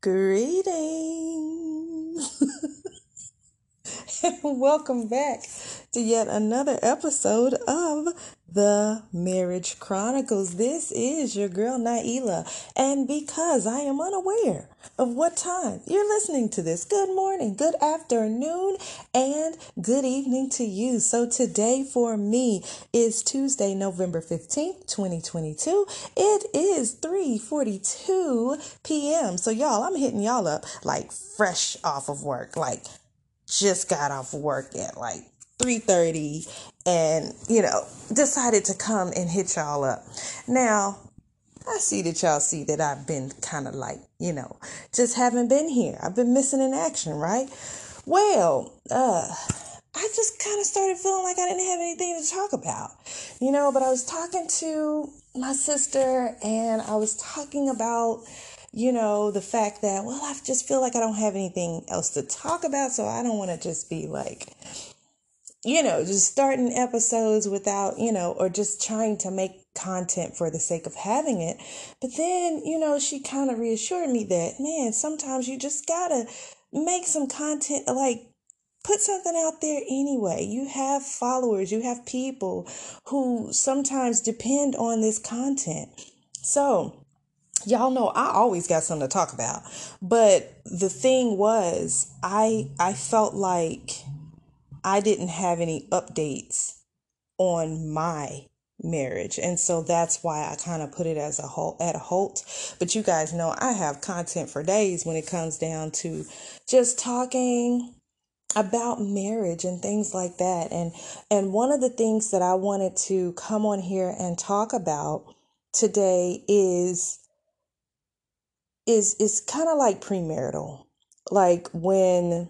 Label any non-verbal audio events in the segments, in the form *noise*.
Greetings. and *laughs* welcome back to yet another episode of the Marriage Chronicles. This is your girl Nailah, and because I am unaware of what time you're listening to this, good morning, good afternoon, and good evening to you. So today for me is Tuesday, November 15th, 2022. It is 3:42 p.m. So y'all, I'm hitting y'all up like fresh off of work, like just got off work at like 3:30 and you know decided to come and hit y'all up. Now, I see that y'all see that I've been kind of like, you know, just haven't been here. I've been missing in action, right? Well, uh I just kind of started feeling like I didn't have anything to talk about. You know, but I was talking to my sister and I was talking about you know, the fact that, well, I just feel like I don't have anything else to talk about, so I don't want to just be like, you know, just starting episodes without, you know, or just trying to make content for the sake of having it. But then, you know, she kind of reassured me that, man, sometimes you just gotta make some content, like, put something out there anyway. You have followers, you have people who sometimes depend on this content. So, y'all know I always got something to talk about. But the thing was, I I felt like I didn't have any updates on my marriage. And so that's why I kind of put it as a halt at a halt. But you guys know I have content for days when it comes down to just talking about marriage and things like that. And and one of the things that I wanted to come on here and talk about today is is is kind of like premarital. Like when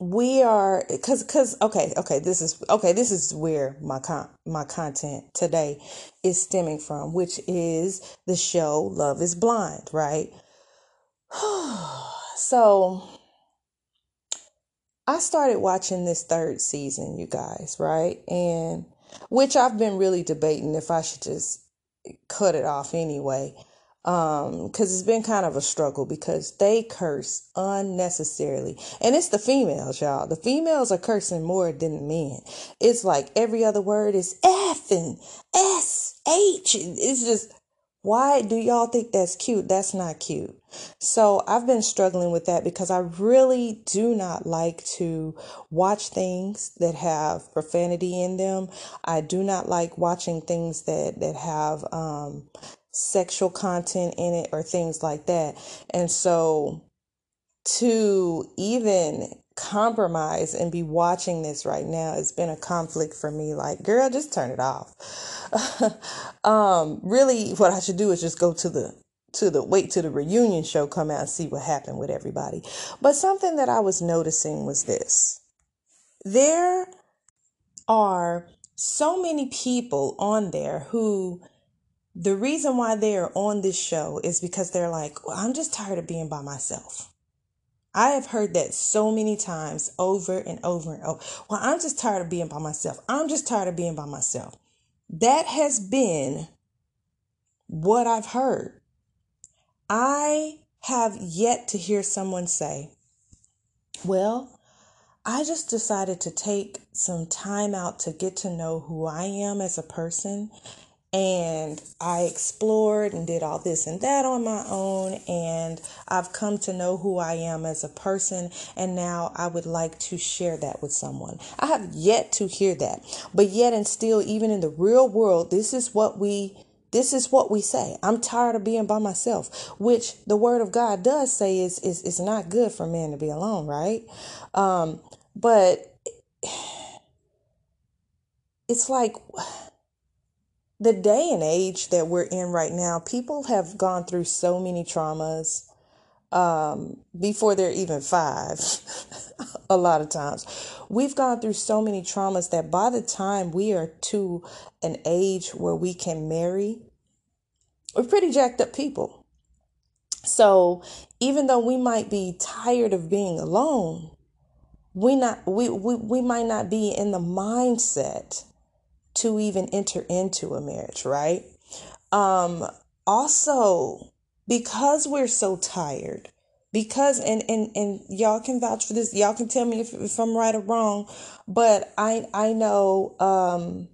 we are cuz cuz okay, okay, this is okay, this is where my con my content today is stemming from, which is the show Love is Blind, right? *sighs* so I started watching this third season, you guys, right? And which I've been really debating if I should just cut it off anyway um because it's been kind of a struggle because they curse unnecessarily. And it's the females y'all. The females are cursing more than the men. It's like every other word is f and s h. It's just why do y'all think that's cute? That's not cute. So i've been struggling with that because i really do not like to watch things that have profanity in them. I do not like watching things that that have um sexual content in it or things like that. And so to even compromise and be watching this right now it's been a conflict for me like girl just turn it off. *laughs* Um really what i should do is just go to the to the wait to the reunion show come out and see what happened with everybody. But something that i was noticing was this. There are so many people on there who the reason why they are on this show is because they're like, well, I'm just tired of being by myself. I have heard that so many times over and over and over. Well, I'm just tired of being by myself. I'm just tired of being by myself. That has been what I've heard. I have yet to hear someone say, well, I just decided to take some time out to get to know who I am as a person and I explored and did all this and that on my own and I've come to know who I am as a person and now I would like to share that with someone. I have yet to hear that. But yet and still even in the real world this is what we this is what we say. I'm tired of being by myself, which the word of God does say is is is not good for men to be alone, right? Um but it's like the day and age that we're in right now, people have gone through so many traumas um, before they're even five. *laughs* a lot of times, we've gone through so many traumas that by the time we are to an age where we can marry, we're pretty jacked up people. So even though we might be tired of being alone, we not we, we, we might not be in the mindset to even enter into a marriage, right? Um, also, because we're so tired because and and and y'all can vouch for this y'all can tell me if, if i'm right or wrong but i i know um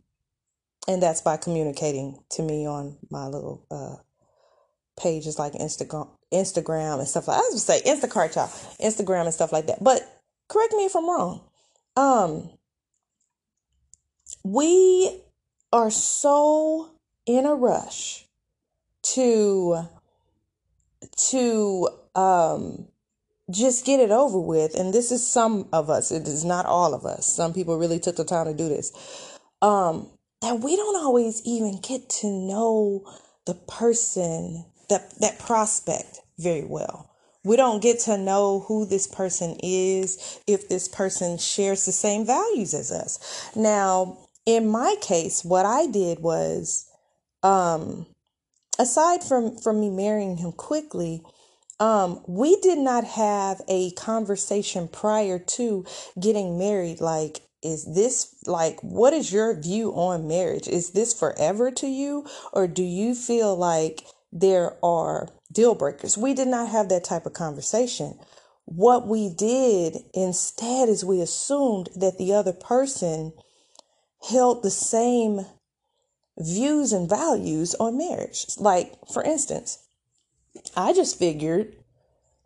and that's by communicating to me on my little uh pages like instagram instagram and stuff like i was gonna say instacart y'all instagram and stuff like that but correct me if i'm wrong um we are so in a rush to to um just get it over with. And this is some of us. It is not all of us. Some people really took the time to do this. Um that we don't always even get to know the person that that prospect very well. We don't get to know who this person is if this person shares the same values as us. Now in my case what i did was um aside from from me marrying him quickly um we did not have a conversation prior to getting married. Like is this like what is your view on marriage? Is this forever to you? Or do you feel like there are deal breakers? We did not have that type of conversation. What we did instead is we assumed that the other person held the same views and values on marriage. Like, for instance, I just figured,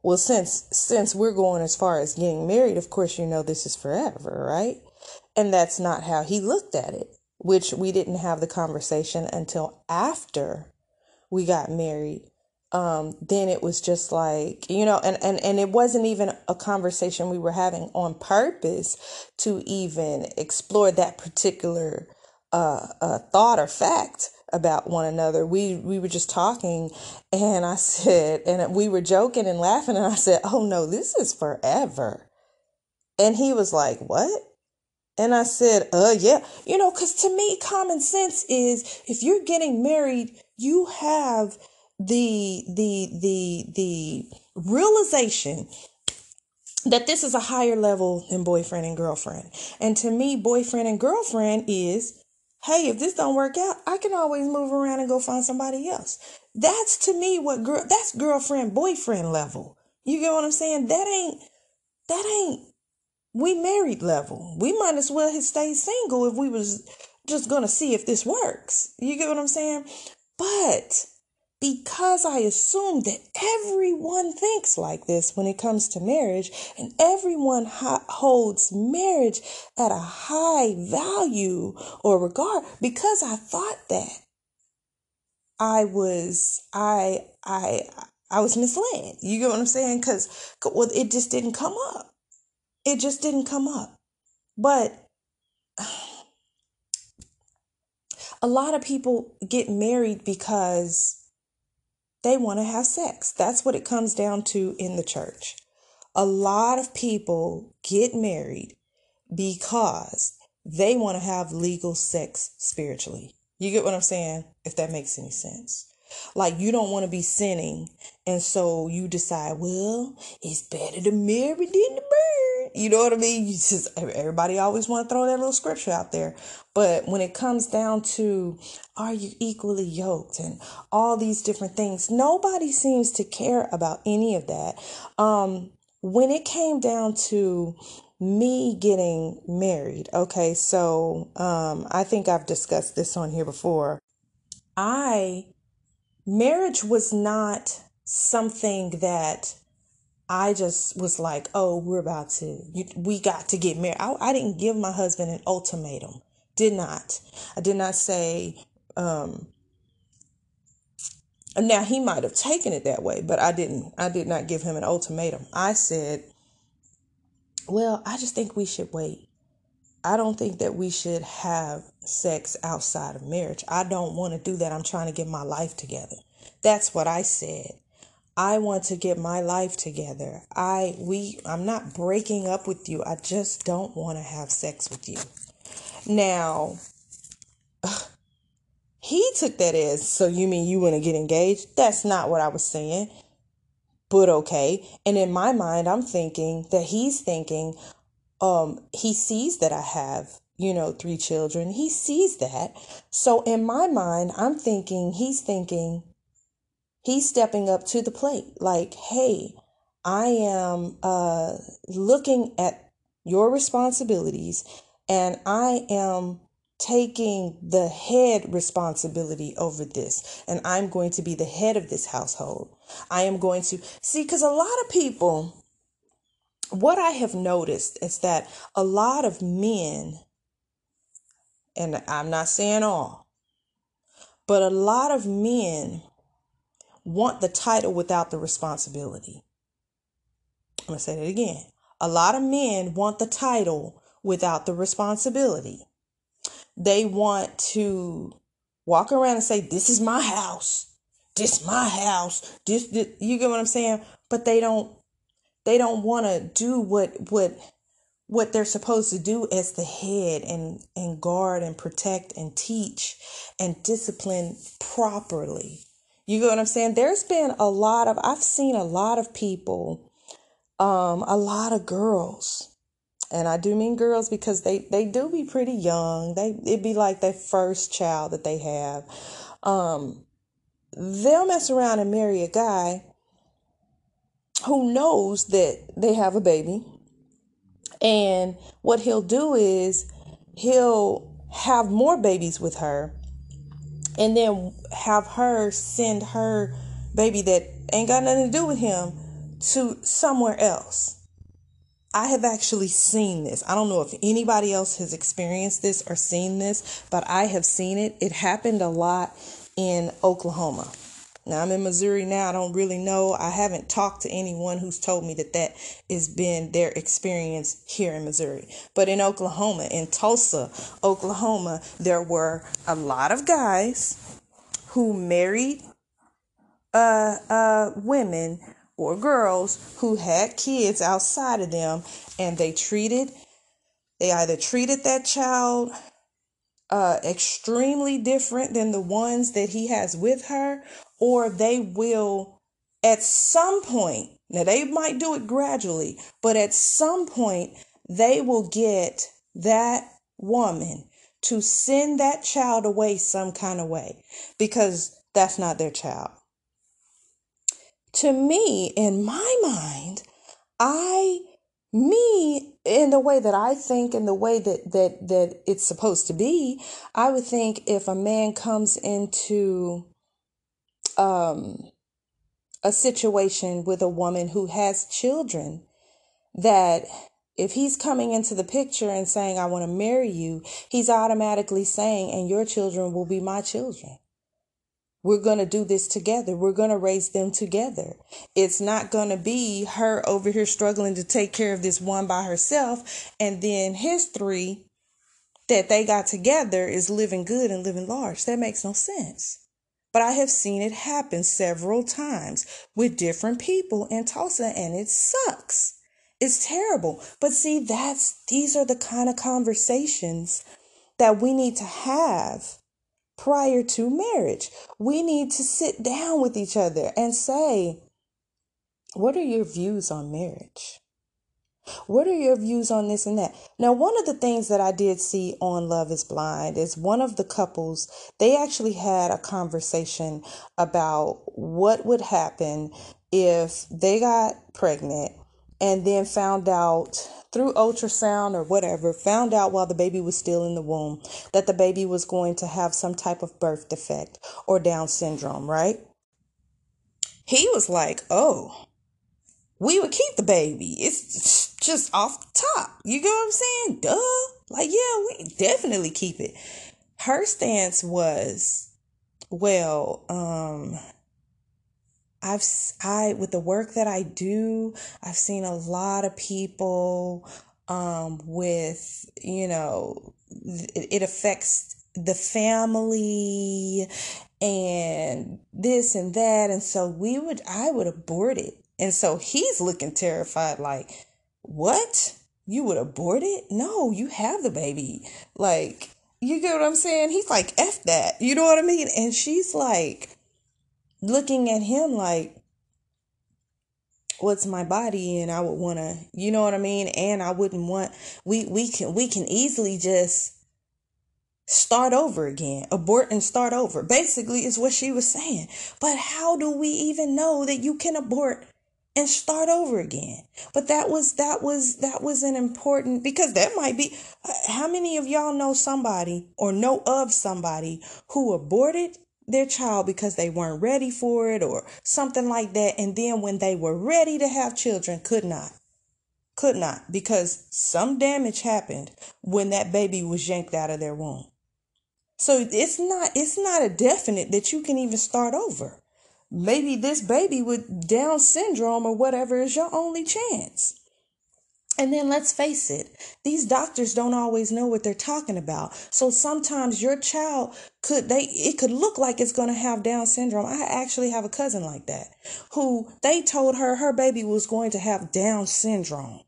well, since since we're going as far as getting married, of course you know this is forever, right? And that's not how he looked at it, which we didn't have the conversation until after we got married. Um, then it was just like, you know, and, and, and it wasn't even a conversation we were having on purpose to even explore that particular uh, a thought or fact about one another. We we were just talking, and I *laughs* said, and we were joking and laughing, and I said, "Oh no, this is forever," and he was like, "What?" And I said, "Uh, yeah, you know, because to me, common sense is if you're getting married, you have the the the the realization that this is a higher level than boyfriend and girlfriend. And to me, boyfriend and girlfriend is hey, if this don't work out, I can always move around and go find somebody else. That's to me what girl that's girlfriend boyfriend level. You get what I'm saying? That ain't that ain't we married level. We might as well have stayed single if we was just gonna see if this works. You get what I'm saying? But because I assume that everyone thinks like this when it comes to marriage, and everyone holds marriage at a high value or regard, because I thought that, I was I I I was misled. You get what I'm saying? Because well, it just didn't come up. It just didn't come up. But *sighs* a lot of people get married because they want to have sex. That's what it comes down to in the church. A lot of people get married because they want to have legal sex spiritually. You get what I'm saying? If that makes any sense. Like you don't want to be sinning, and so you decide, well, it's better to marry than to. You know what I mean? You just everybody always want to throw that little scripture out there, but when it comes down to are you equally yoked and all these different things, nobody seems to care about any of that. Um, when it came down to me getting married, okay, so um, I think I've discussed this on here before. I marriage was not something that I just was like, oh, we're about to, you, we got to get married. I, I didn't give my husband an ultimatum. Did not. I did not say, um, now he might have taken it that way, but I didn't. I did not give him an ultimatum. I said, well, I just think we should wait. I don't think that we should have sex outside of marriage. I don't want to do that. I'm trying to get my life together. That's what I said. I want to get my life together. I we I'm not breaking up with you. I just don't want to have sex with you. Now, *sighs* he took that as so you mean you want to get engaged? That's not what I was saying. But okay. And in my mind, I'm thinking that he's thinking, um he sees that I have you know three children he sees that so in my mind I'm thinking he's thinking He's stepping up to the plate like, hey, I am uh, looking at your responsibilities and I am taking the head responsibility over this and I'm going to be the head of this household. I am going to see because a lot of people what I have noticed is that a lot of men and I'm not saying all but a lot of men want the title without the responsibility. I'm going to say that again. A lot of men want the title without the responsibility. They want to walk around and say, This is my house. This is my house. This, this you get what I'm saying? But they don't they don't want to do what what what they're supposed to do as the head and and guard and protect and teach and discipline properly. You get what I'm saying? There's been a lot of I've seen a lot of people um a lot of girls and I do mean girls because they they do be pretty young. They it'd be like their first child that they have. Um, they'll mess around and marry a guy who knows that they have a baby, and what he'll do is he'll have more babies with her, and then have her send her baby that ain't got nothing to do with him to somewhere else I have actually seen this. I don't know if anybody else has experienced this or seen this, but I have seen it. It happened a lot in Oklahoma. Now I'm in Missouri now. I don't really know. I haven't talked to anyone who's told me that that has been their experience here in Missouri. But in Oklahoma, in Tulsa, Oklahoma, there were a lot of guys who married uh, uh, women or girls who had kids outside of them and they treated they either treated that child uh, extremely different than the ones that he has with her or they will at some point now they might do it gradually but at some point they will get that woman to send that child away some kind of way because that's not their child. To me, in my mind, I me in the way that I think in the way that that that it's supposed to be, I would think if a man comes into um a situation with a woman who has children that if he's coming into the picture and saying I want to marry you, he's automatically saying and your children will be my children. We're going to do this together. We're going to raise them together. It's not going to be her over here struggling to take care of this one by herself. And then his three that they got together is living good and living large. That makes no sense. But I have seen it happen several times with different people in Tulsa and it sucks. It's terrible. But see, that's, these are the kind of conversations that we need to have prior to marriage. We need to sit down with each other and say, What are your views on marriage? What are your views on this and that? Now, one of the things that I did see on Love is Blind is one of the couples, they actually had a conversation about what would happen if they got pregnant and then found out through ultrasound or whatever, found out while the baby was still in the womb that the baby was going to have some type of birth defect or Down syndrome, right? He was like, oh, we would keep the baby. It's just off the top. You get what I'm saying? Duh. Like, yeah, we definitely keep it. Her stance was, well, um, I've I with the work that I do, I've seen a lot of people um with, you know, it, it affects the family and this and that and so we would I would abort it. And so he's looking terrified like, "What? You would abort it? No, you have the baby." Like, you get what I'm saying? He's like, "F that." You know what I mean? And she's like, looking at him like what's my body and I would want to you know what I mean and I wouldn't want we we can we can easily just start over again, abort and start over. Basically, is what she was saying. But how do we even know that you can abort and start over again? But that was that was that was an important because that might be how many of y'all know somebody or know of somebody who aborted their child because they weren't ready for it or something like that and then when they were ready to have children could not could not because some damage happened when that baby was yanked out of their womb so it's not it's not a definite that you can even start over. Maybe this baby with Down syndrome or whatever is your only chance. And then let's face it, these doctors don't always know what they're talking about. So sometimes your child could they it could look like it's going to have down syndrome. I actually have a cousin like that who they told her her baby was going to have down syndrome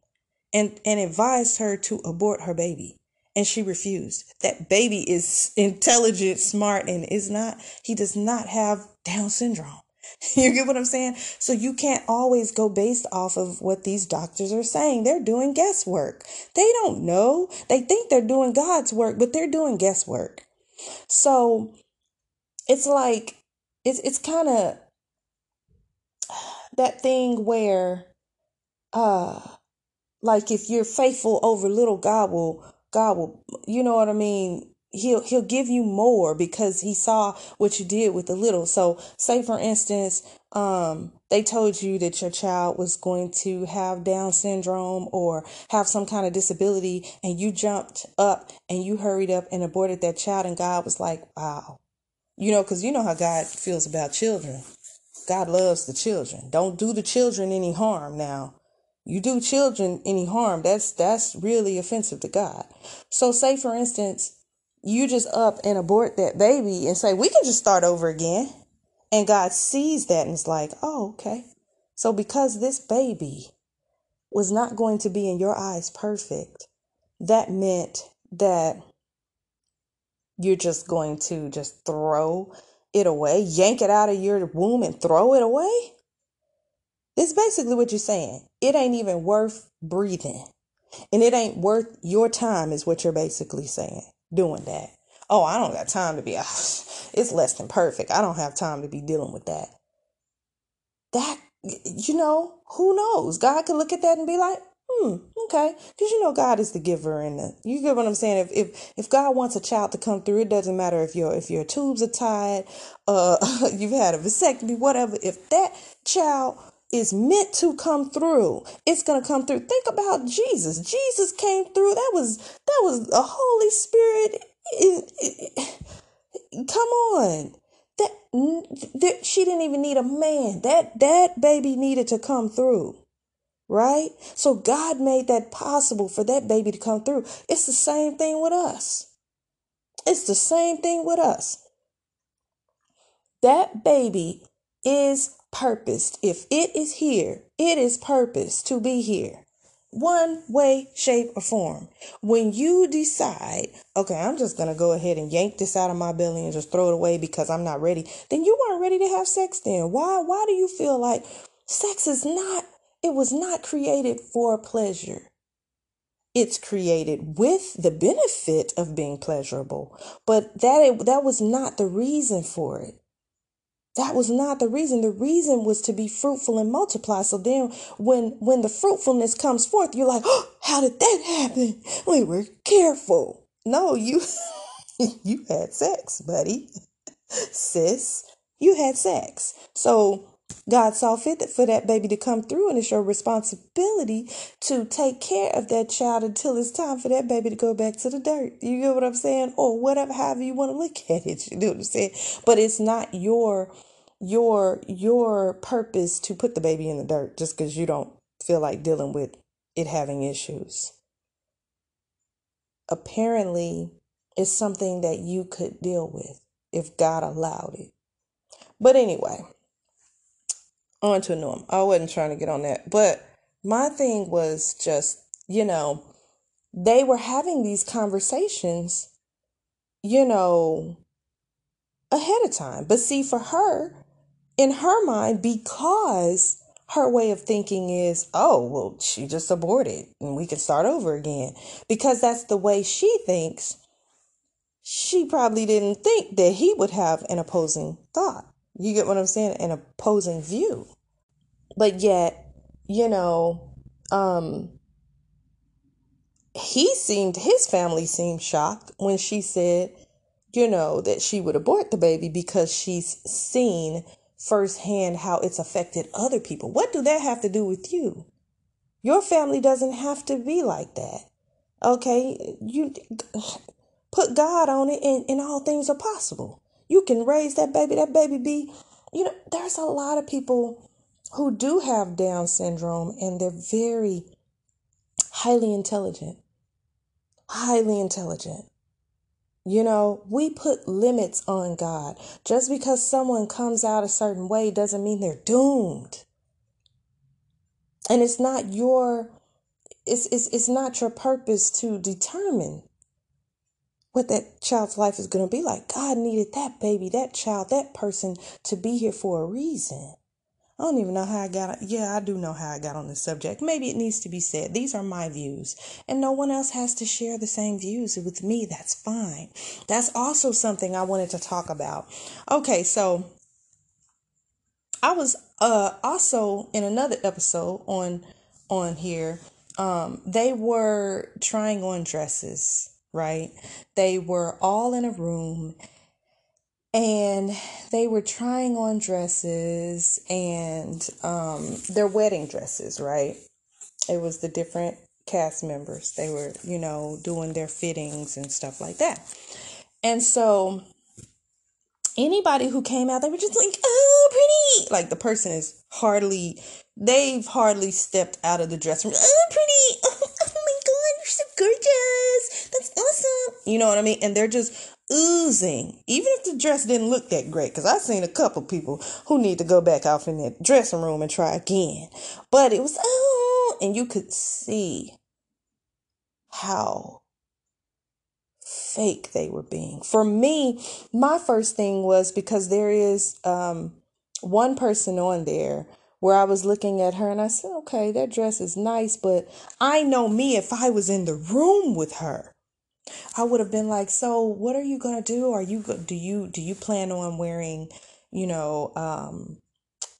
and and advised her to abort her baby and she refused. That baby is intelligent, smart, and is not, he does not have Down syndrome. *laughs* You get what I'm saying? So you can't always go based off of what these doctors are saying. They're doing guesswork. They don't know. They think they're doing God's work, but they're doing guesswork. So it's like it's it's kind of *sighs* that thing where uh like if you're faithful over little God will God will, you know what I mean? He'll he'll give you more because he saw what you did with the little. So, say for instance, um, they told you that your child was going to have Down syndrome or have some kind of disability, and you jumped up and you hurried up and aborted that child, and God was like, "Wow," you know, because you know how God feels about children. God loves the children. Don't do the children any harm now you do children any harm that's that's really offensive to god so say for instance you just up and abort that baby and say we can just start over again and god sees that and is like oh okay so because this baby was not going to be in your eyes perfect that meant that you're just going to just throw it away yank it out of your womb and throw it away it's basically what you're saying. It ain't even worth breathing. And it ain't worth your time, is what you're basically saying, doing that. Oh, I don't got time to be, *sighs* it's less than perfect. I don't have time to be dealing with that. That, you know, who knows? God could look at that and be like, hmm, okay. Because you know God is the giver and the, you get what I'm saying? If, if if God wants a child to come through, it doesn't matter if your if your tubes are tied, uh *laughs* you've had a vasectomy, whatever. If that child is meant to come through. It's going to come through. Think about Jesus. Jesus came through. That was that was the Holy Spirit. It, it, come on. That, that she didn't even need a man. That that baby needed to come through. Right? So God made that possible for that baby to come through. It's the same thing with us. It's the same thing with us. That baby is purposed. If it is here, it is purposed to be here. One way, shape, or form. When you decide, okay, I'm just going to go ahead and yank this out of my belly and just throw it away because I'm not ready, then you weren't ready to have sex then. Why, why do you feel like sex is not, it was not created for pleasure? It's created with the benefit of being pleasurable, but that, it, that was not the reason for it. That was not the reason. The reason was to be fruitful and multiply. So then when when the fruitfulness comes forth, you're like, oh, how did that happen? We were careful. No, you *laughs* you had sex, buddy. *laughs* Sis, you had sex. So God saw fit for that baby to come through, and it's your responsibility to take care of that child until it's time for that baby to go back to the dirt. You get what I'm saying? Or whatever, however you want to look *laughs* at it. You know what I'm saying? But it's not your your your purpose to put the baby in the dirt just because you don't feel like dealing with it having issues. Apparently, it's something that you could deal with if God allowed it. But anyway, on to Norm. I wasn't trying to get on that. But my thing was just, you know, they were having these conversations, you know, ahead of time. But see, for her, in her mind, because her way of thinking is, oh, well, she just aborted and we can start over again. Because that's the way she thinks. she probably didn't think that he would have an opposing thought. You get what I'm saying? An opposing view. But yet, you know, um, he seemed, his family seemed shocked when she said, you know, that she would abort the baby because she's seen firsthand how it's affected other people. What do that have to do with you? Your family doesn't have to be like that. Okay? You *sighs* put God on it and, and all things are possible. You can raise that baby, that baby be, you know, there's a lot of people who do have Down syndrome and they're very highly intelligent. Highly intelligent. You know, we put limits on God. Just because someone comes out a certain way doesn't mean they're doomed. And it's not your it's it's, it's not your purpose to determine what that child's life is going to be like. God needed that baby, that child, that person to be here for a reason. I don't even know how I got. Yeah, I do know how I got on this subject. Maybe it needs to be said. These are my views, and no one else has to share the same views with me. That's fine. That's also something I wanted to talk about. Okay, so I was uh also in another episode on on here. Um, they were trying on dresses, right? They were all in a room and they were trying on dresses and um, their wedding dresses, right? It was the different cast members. They were, you know, doing their fittings and stuff like that. And so anybody who came out, they were just like, oh, pretty. Like the person is hardly, they've hardly stepped out of the dressing room. Oh, pretty. Oh, *laughs* oh my God, you're so gorgeous. You know what I mean? And they're just oozing, even if the dress didn't look that great. Because I've seen a couple people who need to go back off in that dressing room and try again. But it was, oh, and you could see how fake they were being. For me, my first thing was because there is um, one person on there where I was looking at her and I said, okay, that dress is nice, but I know me if I was in the room with her. I would have been like, so what are you gonna do? Are you do you do you plan on wearing, you know, um,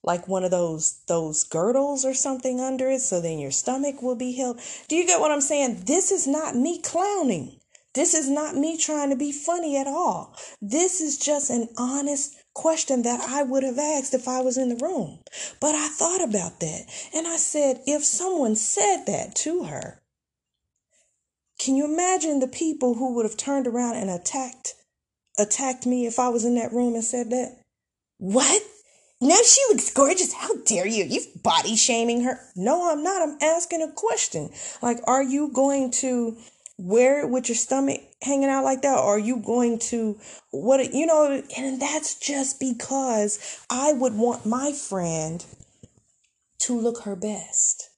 like one of those those girdles or something under it, so then your stomach will be healed? Do you get what I'm saying? This is not me clowning. This is not me trying to be funny at all. This is just an honest question that I would have asked if I was in the room. But I thought about that and I said, if someone said that to her, can you imagine the people who would have turned around and attacked attacked me if I was in that room and said that? What? Now she looks gorgeous. How dare you? You've body shaming her. No, I'm not. I'm asking a question. Like, are you going to wear it with your stomach hanging out like that? Or are you going to what you know, and that's just because I would want my friend to look her best.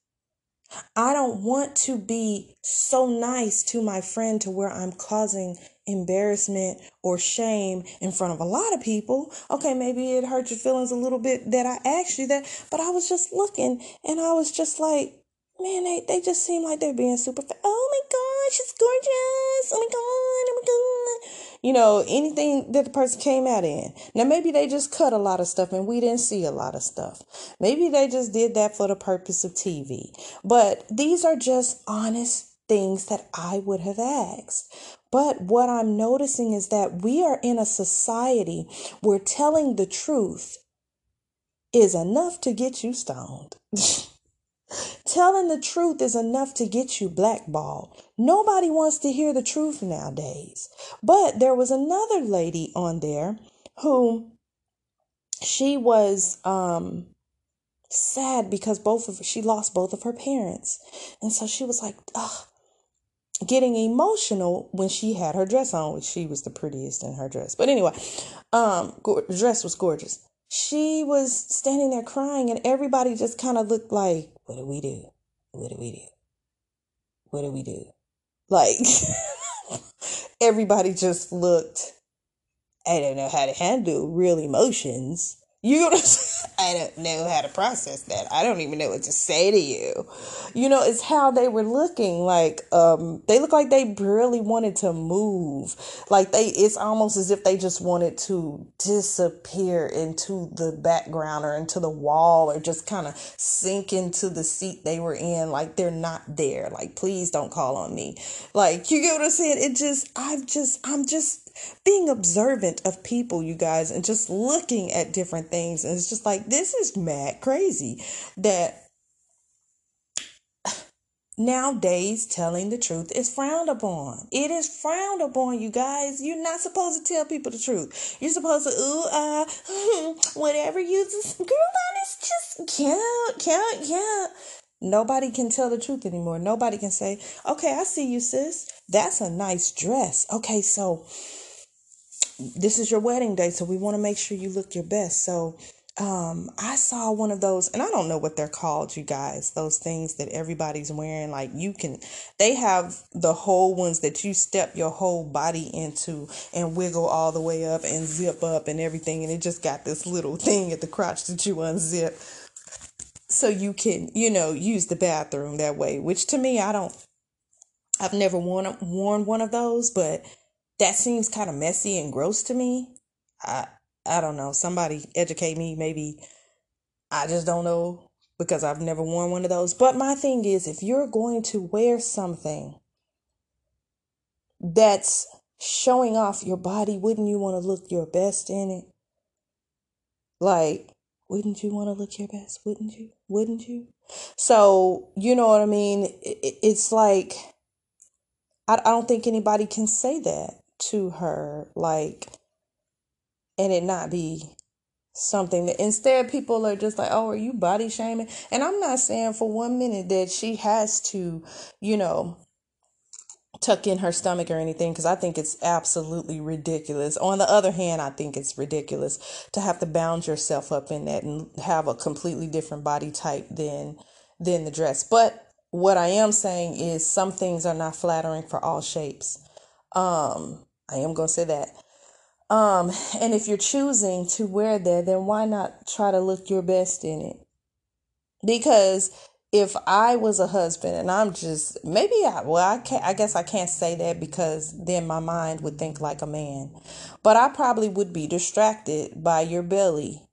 I don't want to be so nice to my friend to where I'm causing embarrassment or shame in front of a lot of people. Okay, maybe it hurt your feelings a little bit that I asked you that, but I was just looking and I was just like, man, they, they just seem like they're being super. Fa- oh my gosh, she's gorgeous. Oh my God, oh my God. You know, anything that the person came out in. Now, maybe they just cut a lot of stuff and we didn't see a lot of stuff. Maybe they just did that for the purpose of TV. But these are just honest things that I would have asked. But what I'm noticing is that we are in a society where telling the truth is enough to get you stoned. *laughs* Telling the truth is enough to get you blackballed. Nobody wants to hear the truth nowadays. But there was another lady on there who she was um sad because both of she lost both of her parents. And so she was like, ugh, getting emotional when she had her dress on, which she was the prettiest in her dress. But anyway, um, the dress was gorgeous. She was standing there crying, and everybody just kind of looked like, what do we do? What do we do? What do we do? Like, *laughs* everybody just looked, I don't know how to handle real emotions. You I don't know how to process that. I don't even know what to say to you. You know, it's how they were looking. Like, um, they look like they really wanted to move. Like they it's almost as if they just wanted to disappear into the background or into the wall or just kind of sink into the seat they were in. Like they're not there. Like, please don't call on me. Like, you get what I'm saying? It just I've just I'm just being observant of people, you guys, and just looking at different things. And it's just like, this is mad crazy that nowadays telling the truth is frowned upon. It is frowned upon, you guys. You're not supposed to tell people the truth. You're supposed to, ooh, uh, *laughs* whatever you just, girl, that is just cute, cute, cute. Nobody can tell the truth anymore. Nobody can say, okay, I see you, sis. That's a nice dress. Okay, so this is your wedding day, so we want to make sure you look your best. So um I saw one of those and I don't know what they're called you guys those things that everybody's wearing like you can they have the whole ones that you step your whole body into and wiggle all the way up and zip up and everything and it just got this little thing at the crotch that you unzip so you can you know use the bathroom that way which to me I don't I've never worn worn one of those but that seems kind of messy and gross to me. I I don't know. Somebody educate me. Maybe I just don't know because I've never worn one of those. But my thing is, if you're going to wear something that's showing off your body, wouldn't you want to look your best in it? Like, wouldn't you want to look your best? Wouldn't you? Wouldn't you? So, you know what I mean? It's like, I don't think anybody can say that to her like and it not be something that instead people are just like oh are you body shaming and i'm not saying for one minute that she has to you know tuck in her stomach or anything because I think it's absolutely ridiculous. On the other hand, I think it's ridiculous to have to bound yourself up in that and have a completely different body type than than the dress. But what I am saying is some things are not flattering for all shapes. Um I am going to say that. Um, and if you're choosing to wear that, then why not try to look your best in it? Because if I was a husband and I'm just maybe I well I can't I guess I can't say that because then my mind would think like a man. But I probably would be distracted by your belly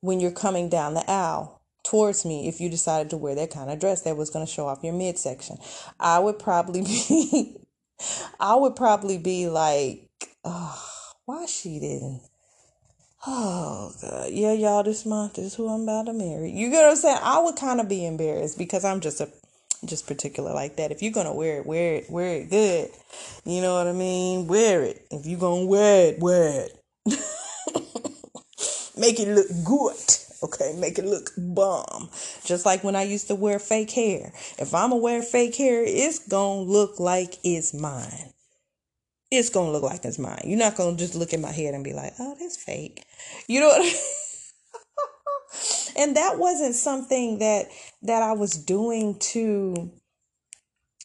when you're coming down the aisle towards me if you decided to wear that kind of dress that was going to show off your midsection. I would probably *laughs* be I would probably be like, oh, why she didn't? Oh god, yeah, y'all. This month is who I'm about to marry. You get what I'm saying? I would kind of be embarrassed because I'm just a, just particular like that. If you're gonna wear it, wear it, wear it good. You know what I mean? Wear it. If you're gonna wear it, wear it. *laughs* Make it look good. Okay, make it look bomb. Just like when I used to wear fake hair. If I'm gonna wear fake hair, it's gonna look like it's mine. It's gonna look like it's mine. You're not gonna just look at my head and be like, oh, that's fake. You know what I mean? *laughs* and that wasn't something that that I was doing to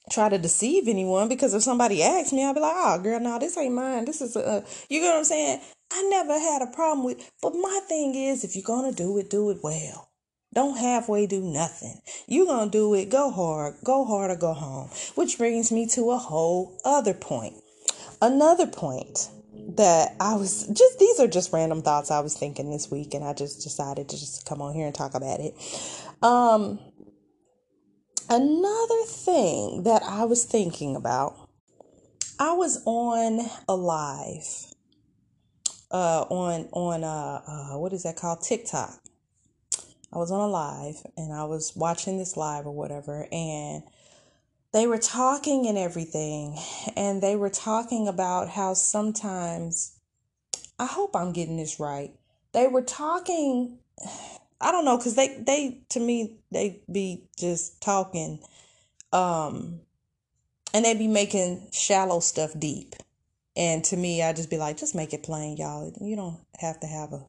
try to deceive anyone because if somebody asks me, I'll be like, oh, girl, no, this ain't mine. This is a, you know what I'm saying? I never had a problem with, but my thing is, if you're going to do it, do it well. Don't halfway do nothing. You're going to do it, go hard, go hard or go home. Which brings me to a whole other point. Another point that I was just, these are just random thoughts I was thinking this week, and I just decided to just come on here and talk about it. Um, another thing that I was thinking about, I was on a live uh, on on uh, uh, what is that called TikTok. I was on a live and I was watching this live or whatever, and they were talking and everything, and they were talking about how sometimes I hope I'm getting this right. They were talking. I don't know because they they to me they be just talking, um, and they be making shallow stuff deep. And to me, I just be like, just make it plain, y'all. You don't have to have a,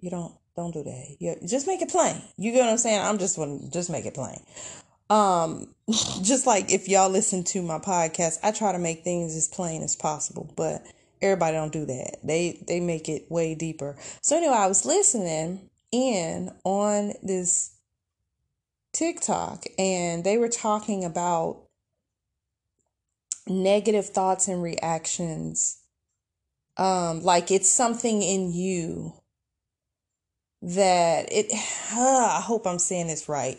you don't, don't do that. You just make it plain. You get what I'm saying? I'm just want just make it plain. Um, *laughs* just like if y'all listen to my podcast, I try to make things as plain as possible, but everybody don't do that. They they make it way deeper. So anyway, I was listening in on this TikTok and they were talking about negative thoughts and reactions. Um, like it's something in you that it uh, *sighs* I hope I'm saying this right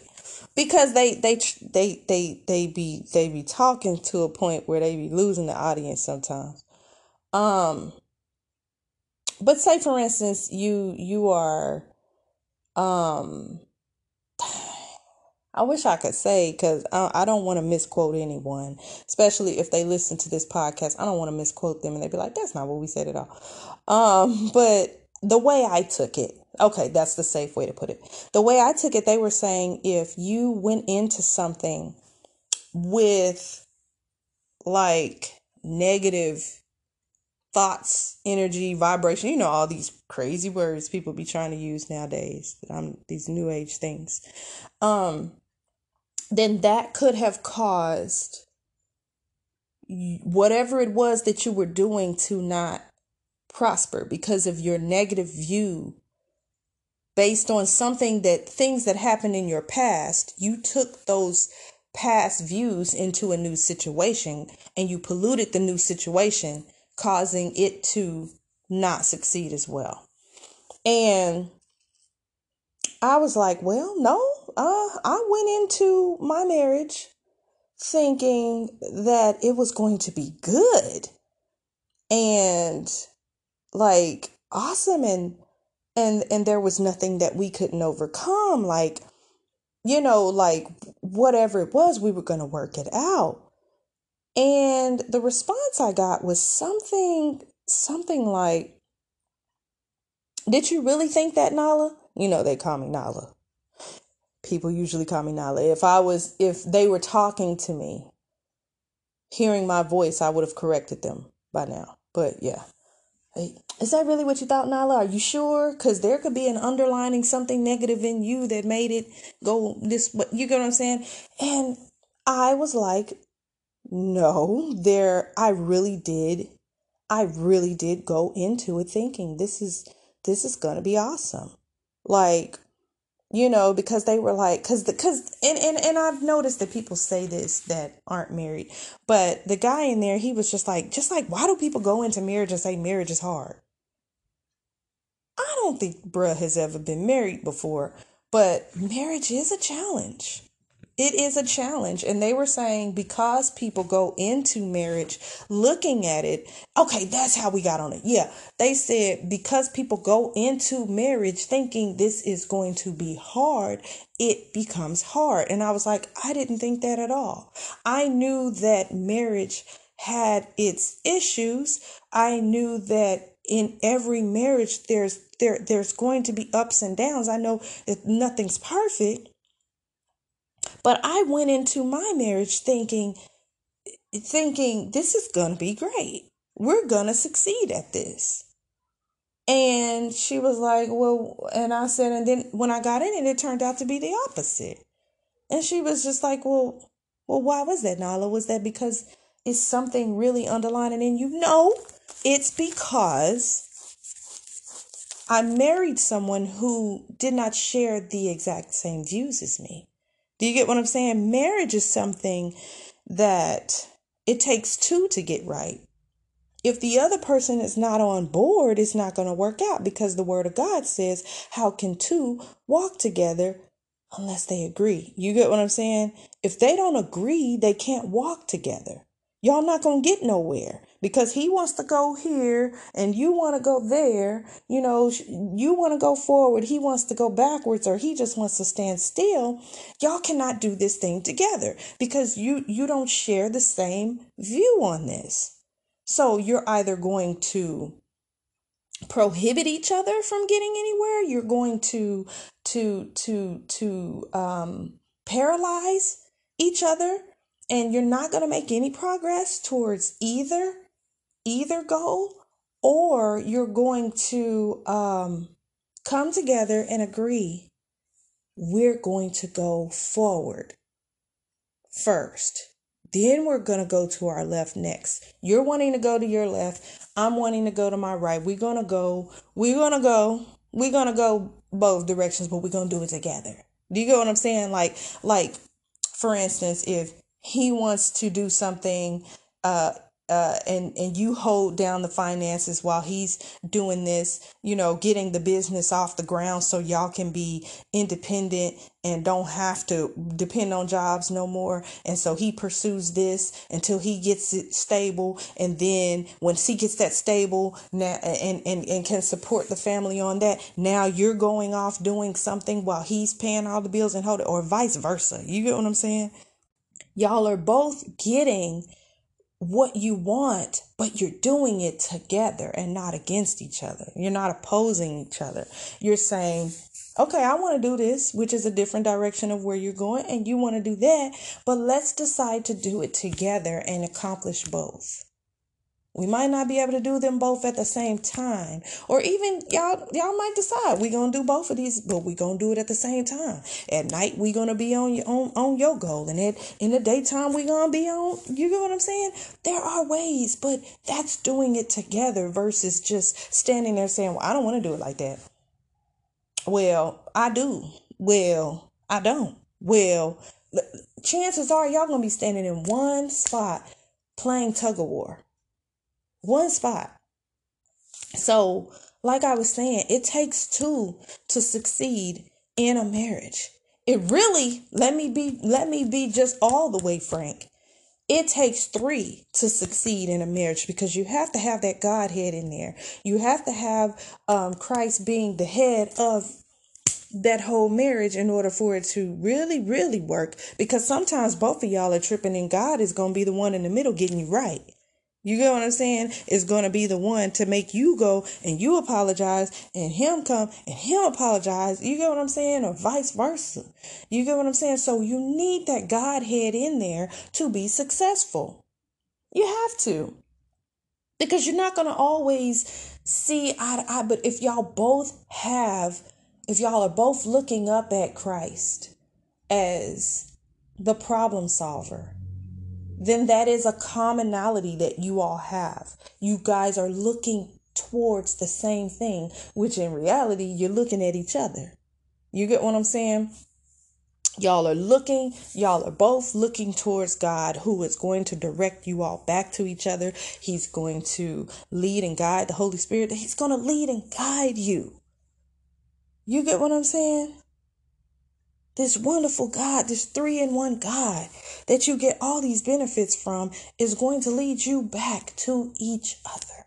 because they they they they they be they be talking to a point where they be losing the audience sometimes um but say for instance you you are um I wish I could say because I, I don't want to misquote anyone, especially if they listen to this podcast. I don't want to misquote them and they'd be like, that's not what we said at all. Um, *laughs* but the way I took it, okay, that's the safe way to put it. The way I took it, they were saying if you went into something with like negative thoughts, energy, vibration, you know, all these crazy words people be trying to use nowadays, um, these new age things, um, then that could have caused whatever it was that you were doing to not prosper because of your negative view based on something that things that happened in your past, you took those past views into a new situation and you polluted the new situation, causing it to not succeed as well. And I was like, well, no, uh, I went into my marriage thinking that it was going to be good and like awesome and and and there was nothing that we couldn't overcome like you know like whatever it was we were going to work it out and the response i got was something something like did you really think that nala you know they call me nala people usually call me nala if i was if they were talking to me hearing my voice i would have corrected them by now but yeah is that really what you thought, Nala? Are you sure? Because there could be an underlining something negative in you that made it go this. But you get what I'm saying? And I was like, no, there. I really did. I really did go into it thinking this is this is gonna be awesome. Like you know because they were like because because and, and and i've noticed that people say this that aren't married but the guy in there he was just like just like why do people go into marriage and say marriage is hard i don't think bruh has ever been married before but marriage is a challenge it is a challenge. And they were saying because people go into marriage looking at it, okay, that's how we got on it. Yeah. They said because people go into marriage thinking this is going to be hard, it becomes hard. And I was like, I didn't think that at all. I knew that marriage had its issues. I knew that in every marriage there's there there's going to be ups and downs. I know that nothing's perfect but I went into my marriage thinking, thinking this is going to be great. We're going to succeed at this. And she was like, well, and I said, and then when I got in it, it turned out to be the opposite. And she was just like, well, well, why was that, Nala? Was that because it's something really underlining in you? No, it's because I married someone who did not share the exact same views as me. Do you get what I'm saying? Marriage is something that it takes two to get right. If the other person is not on board, it's not going to work out because the word of God says, How can two walk together unless they agree? You get what I'm saying? If they don't agree, they can't walk together. Y'all not going to get nowhere because he wants to go here and you want to go there. You know, you want to go forward, he wants to go backwards or he just wants to stand still. Y'all cannot do this thing together because you you don't share the same view on this. So you're either going to prohibit each other from getting anywhere, you're going to to to to um paralyze each other and you're not going to make any progress towards either either goal or you're going to um, come together and agree we're going to go forward first Then we're going to go to our left next. You're wanting to go to your left. I'm wanting to go to my right. We're going to go, we're going to go, we're going to go both directions, but we're going to do it together. Do you get what I'm saying? Like, like, for instance, if he wants to do something, uh, uh, and and you hold down the finances while he's doing this, you know, getting the business off the ground so y'all can be independent and don't have to depend on jobs no more. And so he pursues this until he gets it stable, and then once he gets that stable now and and and can support the family on that, now you're going off doing something while he's paying all the bills and hold it, or vice versa. You get what I'm saying? Y'all are both getting what you want, but you're doing it together and not against each other. You're not opposing each other. You're saying, okay, I want to do this, which is a different direction of where you're going, and you want to do that, but let's decide to do it together and accomplish both. We might not be able to do them both at the same time. Or even y'all y'all might decide we're gonna do both of these, but we're gonna do it at the same time. At night we're gonna be on your on, on your goal. And at in the daytime we're gonna be on you get what I'm saying? There are ways, but that's doing it together versus just standing there saying, Well, I don't want to do it like that. Well, I do. Well, I don't. Well, chances are y'all gonna be standing in one spot playing tug of war one spot. So, like I was saying, it takes two to succeed in a marriage. It really, let me be let me be just all the way frank. It takes three to succeed in a marriage because you have to have that Godhead in there. You have to have um, Christ being the head of that whole marriage in order for it to really, really work. Because sometimes both of y'all are tripping, and God is going to be the one in the middle getting you right. You get what I'm saying? Is going to be the one to make you go and you apologize and him come and him apologize. You get what I'm saying? Or vice versa. You get what I'm saying? So you need that Godhead in there to be successful. You have to. Because you're not going to always see eye to eye. But if y'all both have, if y'all are both looking up at Christ as the problem solver, then that is a commonality that you all have. You guys are looking towards the same thing, which in reality, you're looking at each other. You get what I'm saying? Y'all are looking, y'all are both looking towards God, who is going to direct you all back to each other. He's going to lead and guide the Holy Spirit. He's going to lead and guide you. You get what I'm saying? This wonderful God, this three in one God that you get all these benefits from is going to lead you back to each other.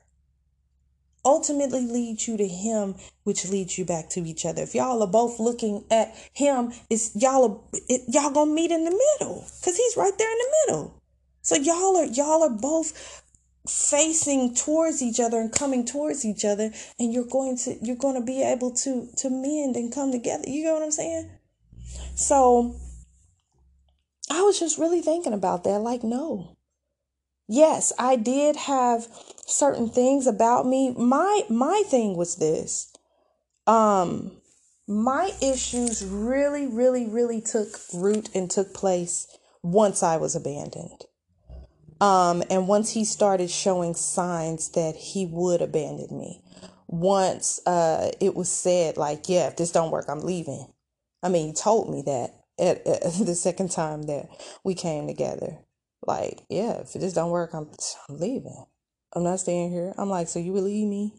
Ultimately lead you to him, which leads you back to each other. If y'all are both looking at him, it's y'all are, it, y'all gonna meet in the middle because he's right there in the middle. So y'all are y'all are both facing towards each other and coming towards each other, and you're going to you're going to be able to to mend and come together. You know what I'm saying? So I was just really thinking about that. Like, no. Yes, I did have certain things about me. My my thing was this. Um my issues really really really took root and took place once I was abandoned. Um and once he started showing signs that he would abandon me. Once uh it was said like, yeah, if this don't work, I'm leaving. I mean, he told me that at, at *laughs* the second time that we came together. Like, yeah, if this don't work, I'm, I'm leaving. I'm not staying here. I'm like, so you will leave me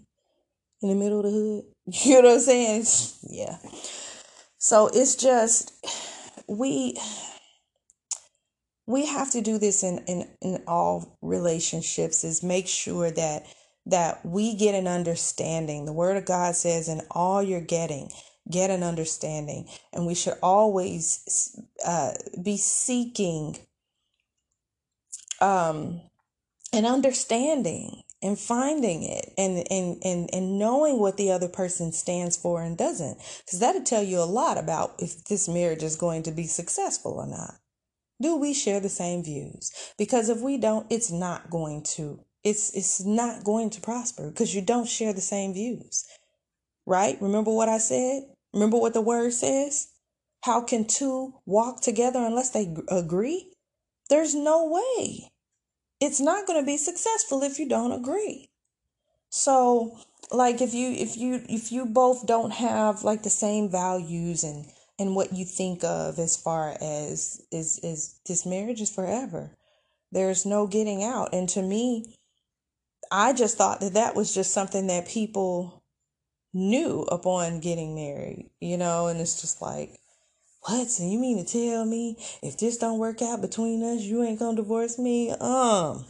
in the middle of the hood? *laughs* You know what I'm saying? *laughs* yeah. So it's just we we have to do this in, in in all relationships is make sure that that we get an understanding. The word of God says in all you're getting, get an understanding. And we should always uh, be seeking um, an understanding and finding it and, and, and, and knowing what the other person stands for and doesn't. Because that'll tell you a lot about if this marriage is going to be successful or not. Do we share the same views? Because if we don't, it's not going to it's it's not going to prosper because you don't share the same views. Right? Remember what I said? Remember what the word says? How can two walk together unless they agree? There's no way. It's not going to be successful if you don't agree. So, like if you if you if you both don't have like the same values and and what you think of as far as is is this marriage is forever. There's no getting out. And to me, I just thought that that was just something that people knew upon getting married, you know, and it's just like, what? So you mean to tell me if this don't work out between us, you ain't gonna divorce me? Um,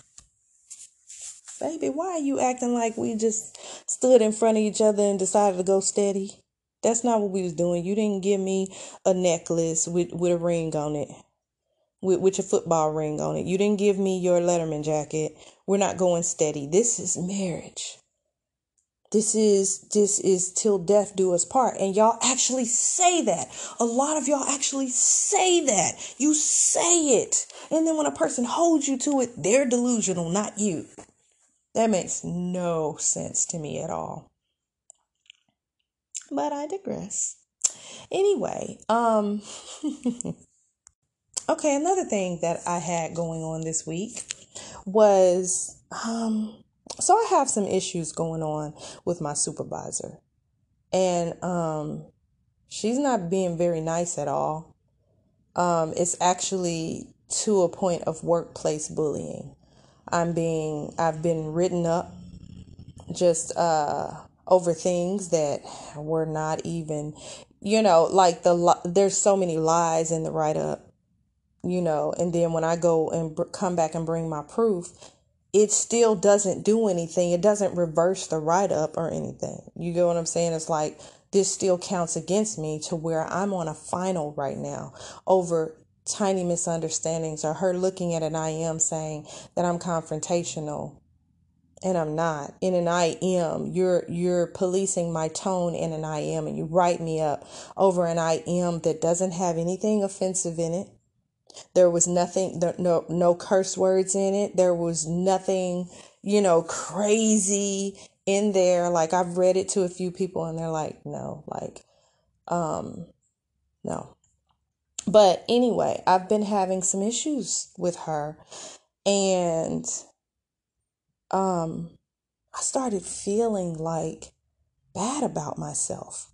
baby, why are you acting like we just stood in front of each other and decided to go steady? That's not what we was doing. You didn't give me a necklace with, with a ring on it, with, with your football ring on it. You didn't give me your Letterman jacket. We're not going steady. This is marriage. This is this is till death do us part. And y'all actually say that. A lot of y'all actually say that. You say it. And then when a person holds you to it, they're delusional, not you. That makes no sense to me at all. But I digress. Anyway, um *laughs* okay, another thing that I had going on this week was um so I have some issues going on with my supervisor. And um she's not being very nice at all. Um it's actually to a point of workplace bullying. I'm being I've been written up just uh over things that were not even you know like the there's so many lies in the write up you know and then when I go and br- come back and bring my proof it still doesn't do anything. It doesn't reverse the write up or anything. You get what I'm saying? It's like this still counts against me to where I'm on a final right now over tiny misunderstandings or her looking at an IM saying that I'm confrontational and I'm not. In an IM, you're you're policing my tone in an IM and you write me up over an IM that doesn't have anything offensive in it there was nothing, no, no curse words in it. There was nothing, you know, crazy in there. Like I've read it to a few people and they're like, no, like, um, no. But anyway, I've been having some issues with her and, um, I started feeling like bad about myself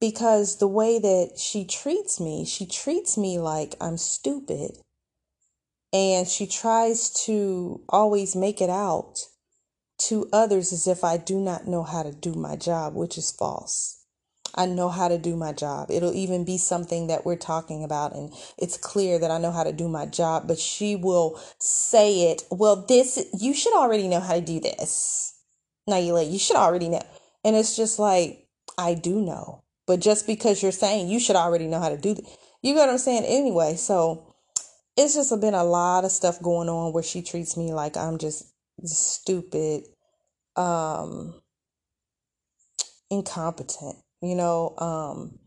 because the way that she treats me, she treats me like I'm stupid. And she tries to always make it out to others as if I do not know how to do my job, which is false. I know how to do my job. It'll even be something that we're talking about, and it's clear that I know how to do my job, but she will say it, well, this, you should already know how to do this. Nailah, you should already know. And it's just like, I do know. But just because you're saying you should already know how to do it, you get what I'm saying anyway. So it's just been a lot of stuff going on where she treats me like I'm just stupid, um, incompetent, you know, um,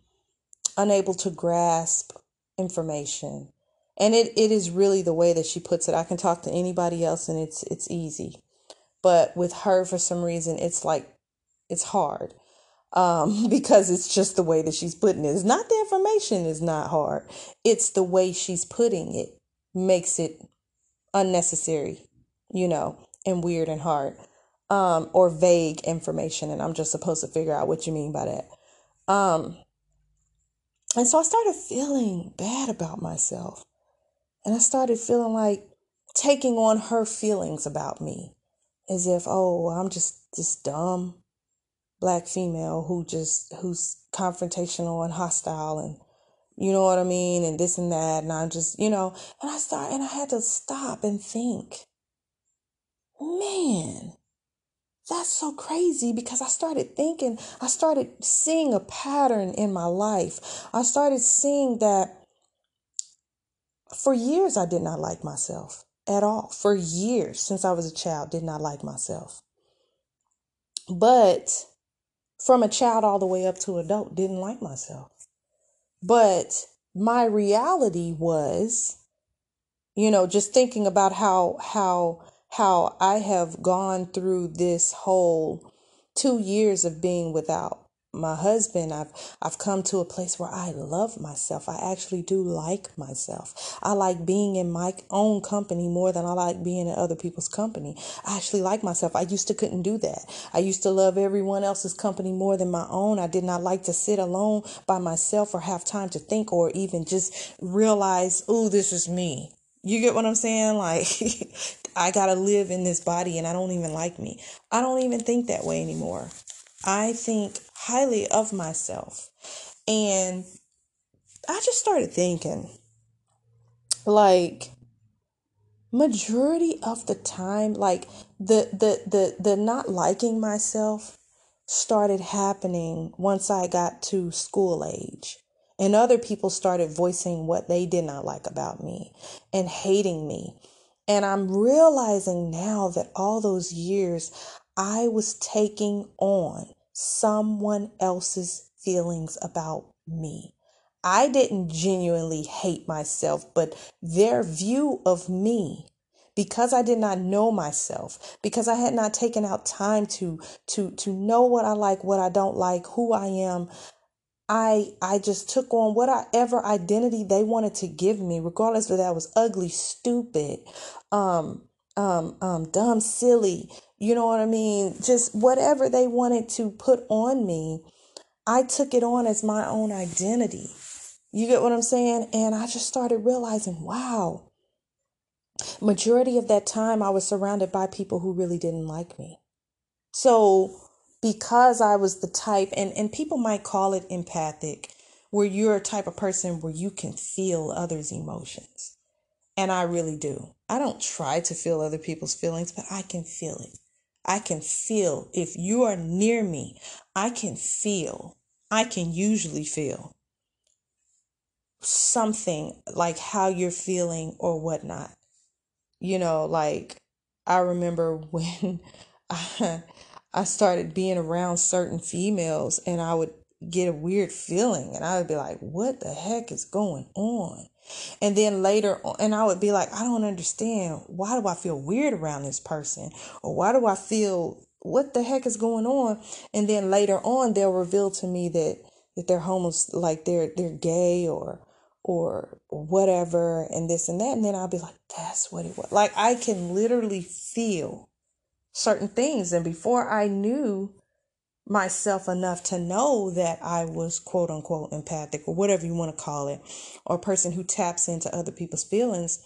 unable to grasp information. And it, it is really the way that she puts it. I can talk to anybody else and it's it's easy. But with her for some reason it's like it's hard um, *laughs* because it's just the way that she's putting it. It's not the information is not hard. It's the way she's putting it makes it unnecessary, you know, and weird and hard. Um, or vague information, and I'm just supposed to figure out what you mean by that. Um, and so I started feeling bad about myself. And I started feeling like taking on her feelings about me as if, oh, I'm just just dumb black female who just who's confrontational and hostile and you know what I mean? And this and that. And I'm just you know and I start and I had to stop and think man that's so crazy because I started thinking I started seeing a pattern in my life. I started seeing that for years I did not like myself at all. For years since I was a child did not like myself. But from a child all the way up to adult didn't like myself. But my reality was, you know, just thinking about how how how I have gone through this whole 2 years of being without my husband i've i've come to a place where i love myself. I actually do like myself. I like being in my own company more than i like being in other people's company. I actually like myself. I used to couldn't do that. I used to love everyone else's company more than my own. I did not like to sit alone by myself or have time to think or even just realize oh this is me. You get what i'm saying? Like *laughs* i gotta live in this body and i don't even like me. I don't even think that way anymore. I think highly of myself. And I just started thinking like majority of the time like the the the the not liking myself started happening once I got to school age. And other people started voicing what they did not like about me and hating me. And I'm realizing now that all those years I was taking on someone else's feelings about me. I didn't genuinely hate myself, but their view of me because I did not know myself, because I had not taken out time to to to know what I like, what I don't like, who I am, I I just took on whatever identity they wanted to give me, regardless of that was ugly, stupid, um, um, um, dumb, silly, you know what I mean? Just whatever they wanted to put on me, I took it on as my own identity. You get what I'm saying? And I just started realizing, wow, majority of that time I was surrounded by people who really didn't like me. So because I was the type and, and people might call it empathic, where you're a type of person where you can feel others' emotions. And I really do. I don't try to feel other people's feelings, but I can feel it. I can feel if you are near me, I can feel, I can usually feel something like how you're feeling or whatnot. You know, like I remember *laughs* when I, I started being around certain females and I would get a weird feeling and I would be like, what the heck is going on? And then later, and I would be like, I don't understand. Why do I feel weird around this person? Or why do I feel what the heck is going on? And then later on, they'll reveal to me that that they're homeless like they're they're gay or or whatever, and this and that. And then I'll be like, that's what it was. Like I can literally feel certain things, and before I knew myself enough to know that I was quote unquote empathic or whatever you want to call it, or a person who taps into other people's feelings,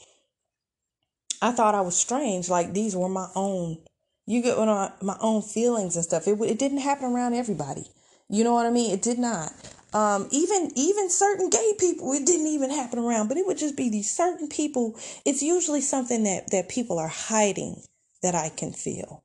I thought I was strange. Like these were my own, you get what I, my own feelings and stuff. It, it didn't happen around everybody. You know what I mean? It did not. Um, even even certain gay people, it didn't even happen around. But it would just be these certain people. It's usually something that that people are hiding that I can feel.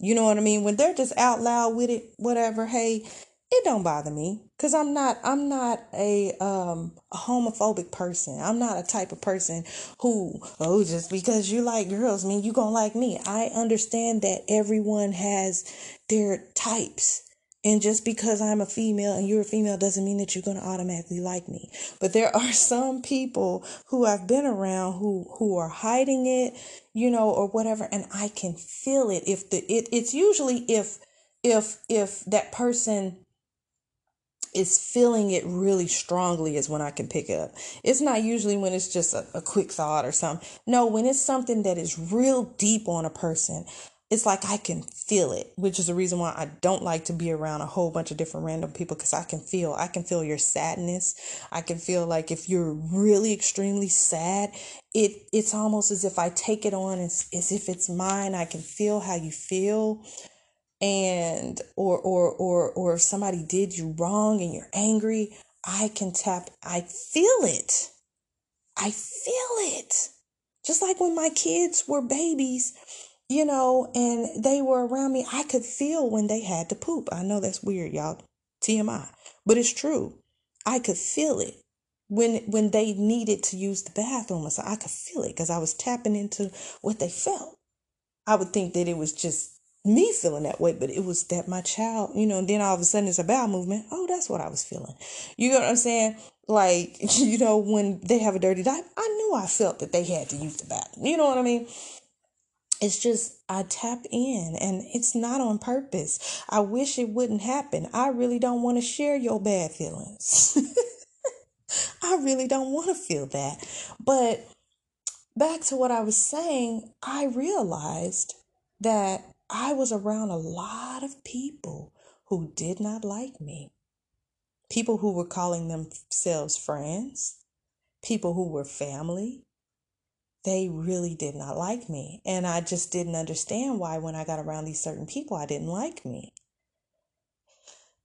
You know what I mean? When they're just out loud with it, whatever, hey, it don't bother me. Because i'm not i'm not a um a homophobic person. I'm not a type of person who oh just because you like girls mean you gonna like me. I understand that everyone has their types and just because I'm a female and you're a female doesn't mean that you're going to automatically like me. But there are *laughs* some people who I've been around who who are hiding it, you know, or whatever and I can feel it if the it it's usually if if if that person is feeling it really strongly is when I can pick it up. It's not usually when it's just a, a quick thought or something. No, when it's something that is real deep on a person, it's like I can feel it, which is the reason why I don't like to be around a whole bunch of different random people because I can feel, I can feel your sadness. I can feel like if you're really extremely sad, it it's almost as if I take it on as, as if it's mine. I can feel how you feel. And or or or or if somebody did you wrong and you're angry, I can tap I feel it. I feel it. Just like when my kids were babies you know, and they were around me. I could feel when they had to poop. I know that's weird, y'all. TMI. But it's true. I could feel it when when they needed to use the bathroom. So I could feel it because I was tapping into what they felt. I would think that it was just me feeling that way, but it was that my child, you know, and then all of a sudden it's a bowel movement. Oh, that's what I was feeling. You know what I'm saying? Like, *laughs* you know, when they have a dirty diaper, I knew I felt that they had to use the bathroom. You know what I mean? It's just I tap in and it's not on purpose. I wish it wouldn't happen. I really don't want to share your bad feelings. *laughs* I really don't want to feel that. But back to what I was saying, I realized that I was around a lot of people who did not like me. People who were calling themselves friends, people who were family, they really did not like me. And I just didn't understand why, when I got around these certain people, I didn't like me.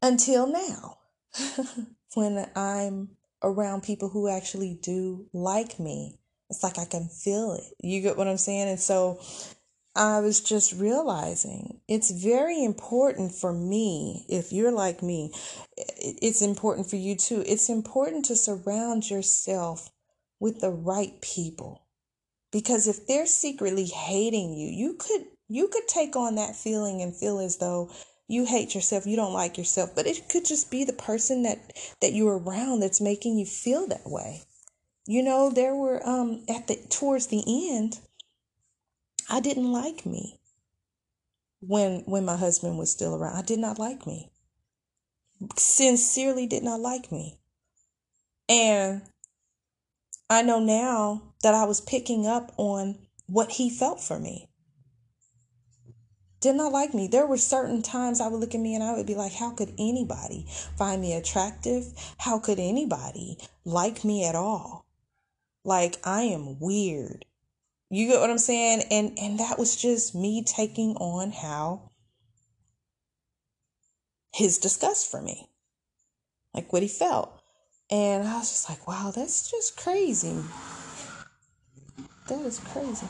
Until now, *laughs* when I'm around people who actually do like me, it's like I can feel it. You get what I'm saying? And so I was just realizing it's very important for me, if you're like me, it's important for you too. It's important to surround yourself with the right people because if they're secretly hating you you could you could take on that feeling and feel as though you hate yourself you don't like yourself but it could just be the person that that you're around that's making you feel that way. You know there were um at the towards the end i didn't like me when when my husband was still around. I did not like me. Sincerely did not like me. And I know now that I was picking up on what he felt for me. Did not like me. There were certain times I would look at me and I would be like, how could anybody find me attractive? How could anybody like me at all? Like I am weird. You get what I'm saying? And and that was just me taking on how his disgust for me. Like what he felt. And I was just like, wow, that's just crazy. That is crazy.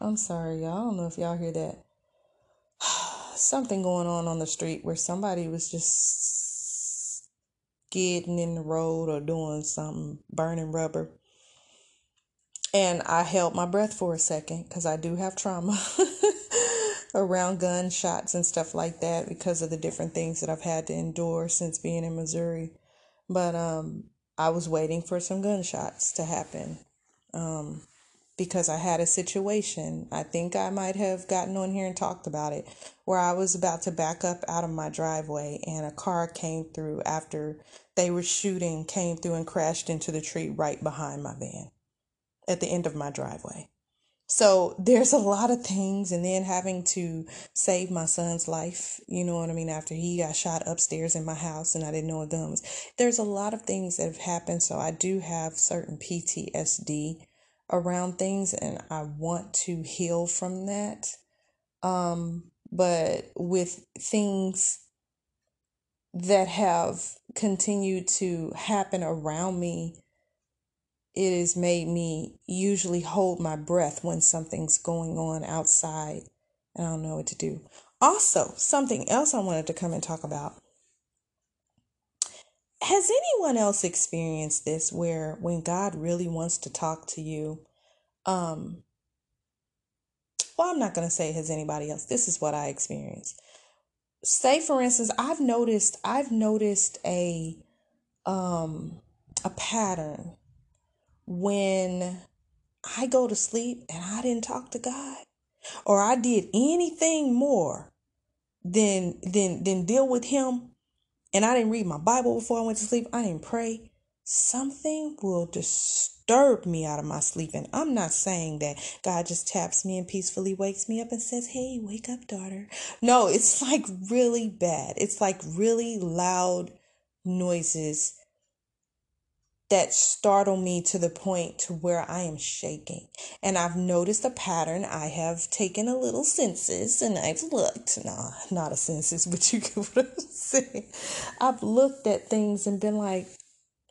I'm sorry, y'all. I don't know if y'all hear that. *sighs* Something going on on the street where somebody was just getting in the road or doing something, burning rubber. And I held my breath for a second because I do have trauma *laughs* around gunshots and stuff like that because of the different things that I've had to endure since being in Missouri. But um, I was waiting for some gunshots to happen um, because I had a situation. I think I might have gotten on here and talked about it where I was about to back up out of my driveway and a car came through after they were shooting, came through and crashed into the tree right behind my van at the end of my driveway. So there's a lot of things, and then having to save my son's life, you know what I mean, after he got shot upstairs in my house and I didn't know a gun was. There's a lot of things that have happened, so I do have certain PTSD around things, and I want to heal from that. Um, but with things that have continued to happen around me it has made me usually hold my breath when something's going on outside and I don't know what to do. Also, something else I wanted to come and talk about. Has anyone else experienced this where when God really wants to talk to you, um well, I'm not going to say has anybody else. This is what I experienced. Say for instance, I've noticed I've noticed a um a pattern when I go to sleep and I didn't talk to God or I did anything more than than than deal with him and I didn't read my Bible before I went to sleep, I didn't pray, something will disturb me out of my sleep. And I'm not saying that God just taps me and peacefully wakes me up and says, Hey, wake up, daughter. No, it's like really bad. It's like really loud noises that startle me to the point to where I am shaking. And I've noticed a pattern. I have taken a little census and I've looked. Nah, not a census, *laughs* but you get what I'm saying. I've looked at things and been like,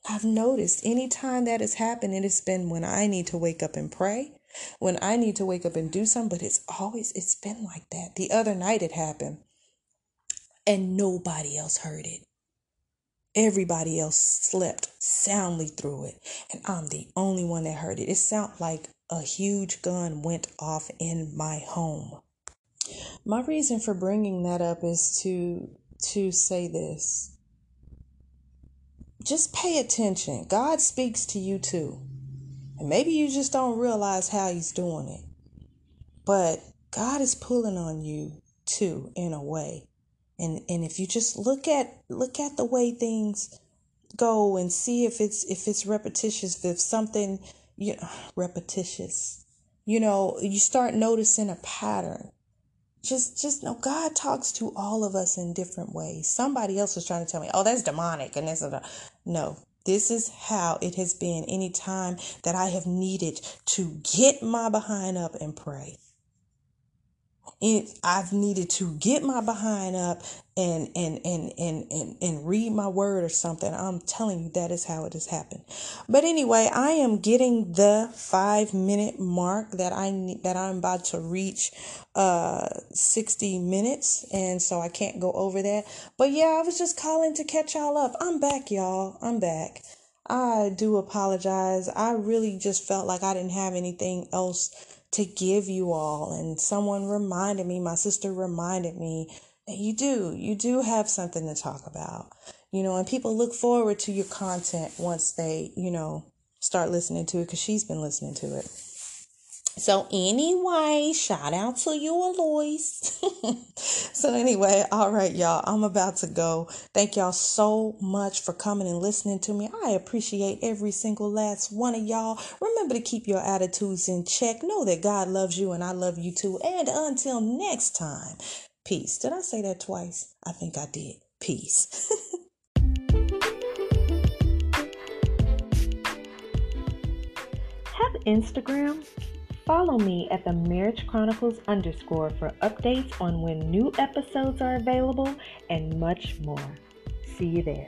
I've noticed anytime that has happened, it has been when I need to wake up and pray, when I need to wake up and do something, but it's always, it's been like that. The other night it happened and nobody else heard it. Everybody else slept soundly through it, and I'm the only one that heard it. It sounded like a huge gun went off in my home. My reason for bringing that up is to to say this. Just pay attention. God speaks to you too. And maybe you just don't realize how he's doing it. but God is pulling on you too in a way. And and if you just look at look at the way things go and see if it's if it's repetitious, if something you know, *sighs* repetitious. You know, you start noticing a pattern. Just just know God talks to all of us in different ways. Somebody else was trying to tell me, "Oh, that's demonic," and this a no. This is how it has been any time that I have needed to get my behind up and pray. I've needed to get my behind up and and and and and and read my word or something. I'm telling you that is how it has happened. But anyway, I am getting the 5 minute mark that I need that I'm about to reach uh 60 minutes and so I can't go over that. But yeah, I was just calling to catch y'all up. I'm back y'all. I'm back. I do apologize. I really just felt like I didn't have anything else to give you all. And someone reminded me, my sister reminded me that you do, you do have something to talk about, you know, and people look forward to your content once they, you know, start listening to it because she's been listening to it. So anyway, shout out to you, Alois. *laughs* so anyway, all right, y'all. I'm about to go. Thank y'all so much for coming and listening to me. I appreciate every single last one of y'all. Remember to keep your attitudes in check. Know that God loves you and I love you too. And until next time, peace. Did I say that twice? I think I did. Peace. *laughs* Have Instagram? Follow me at the Marriage Chronicles underscore for updates on when new episodes are available and much more. See you there.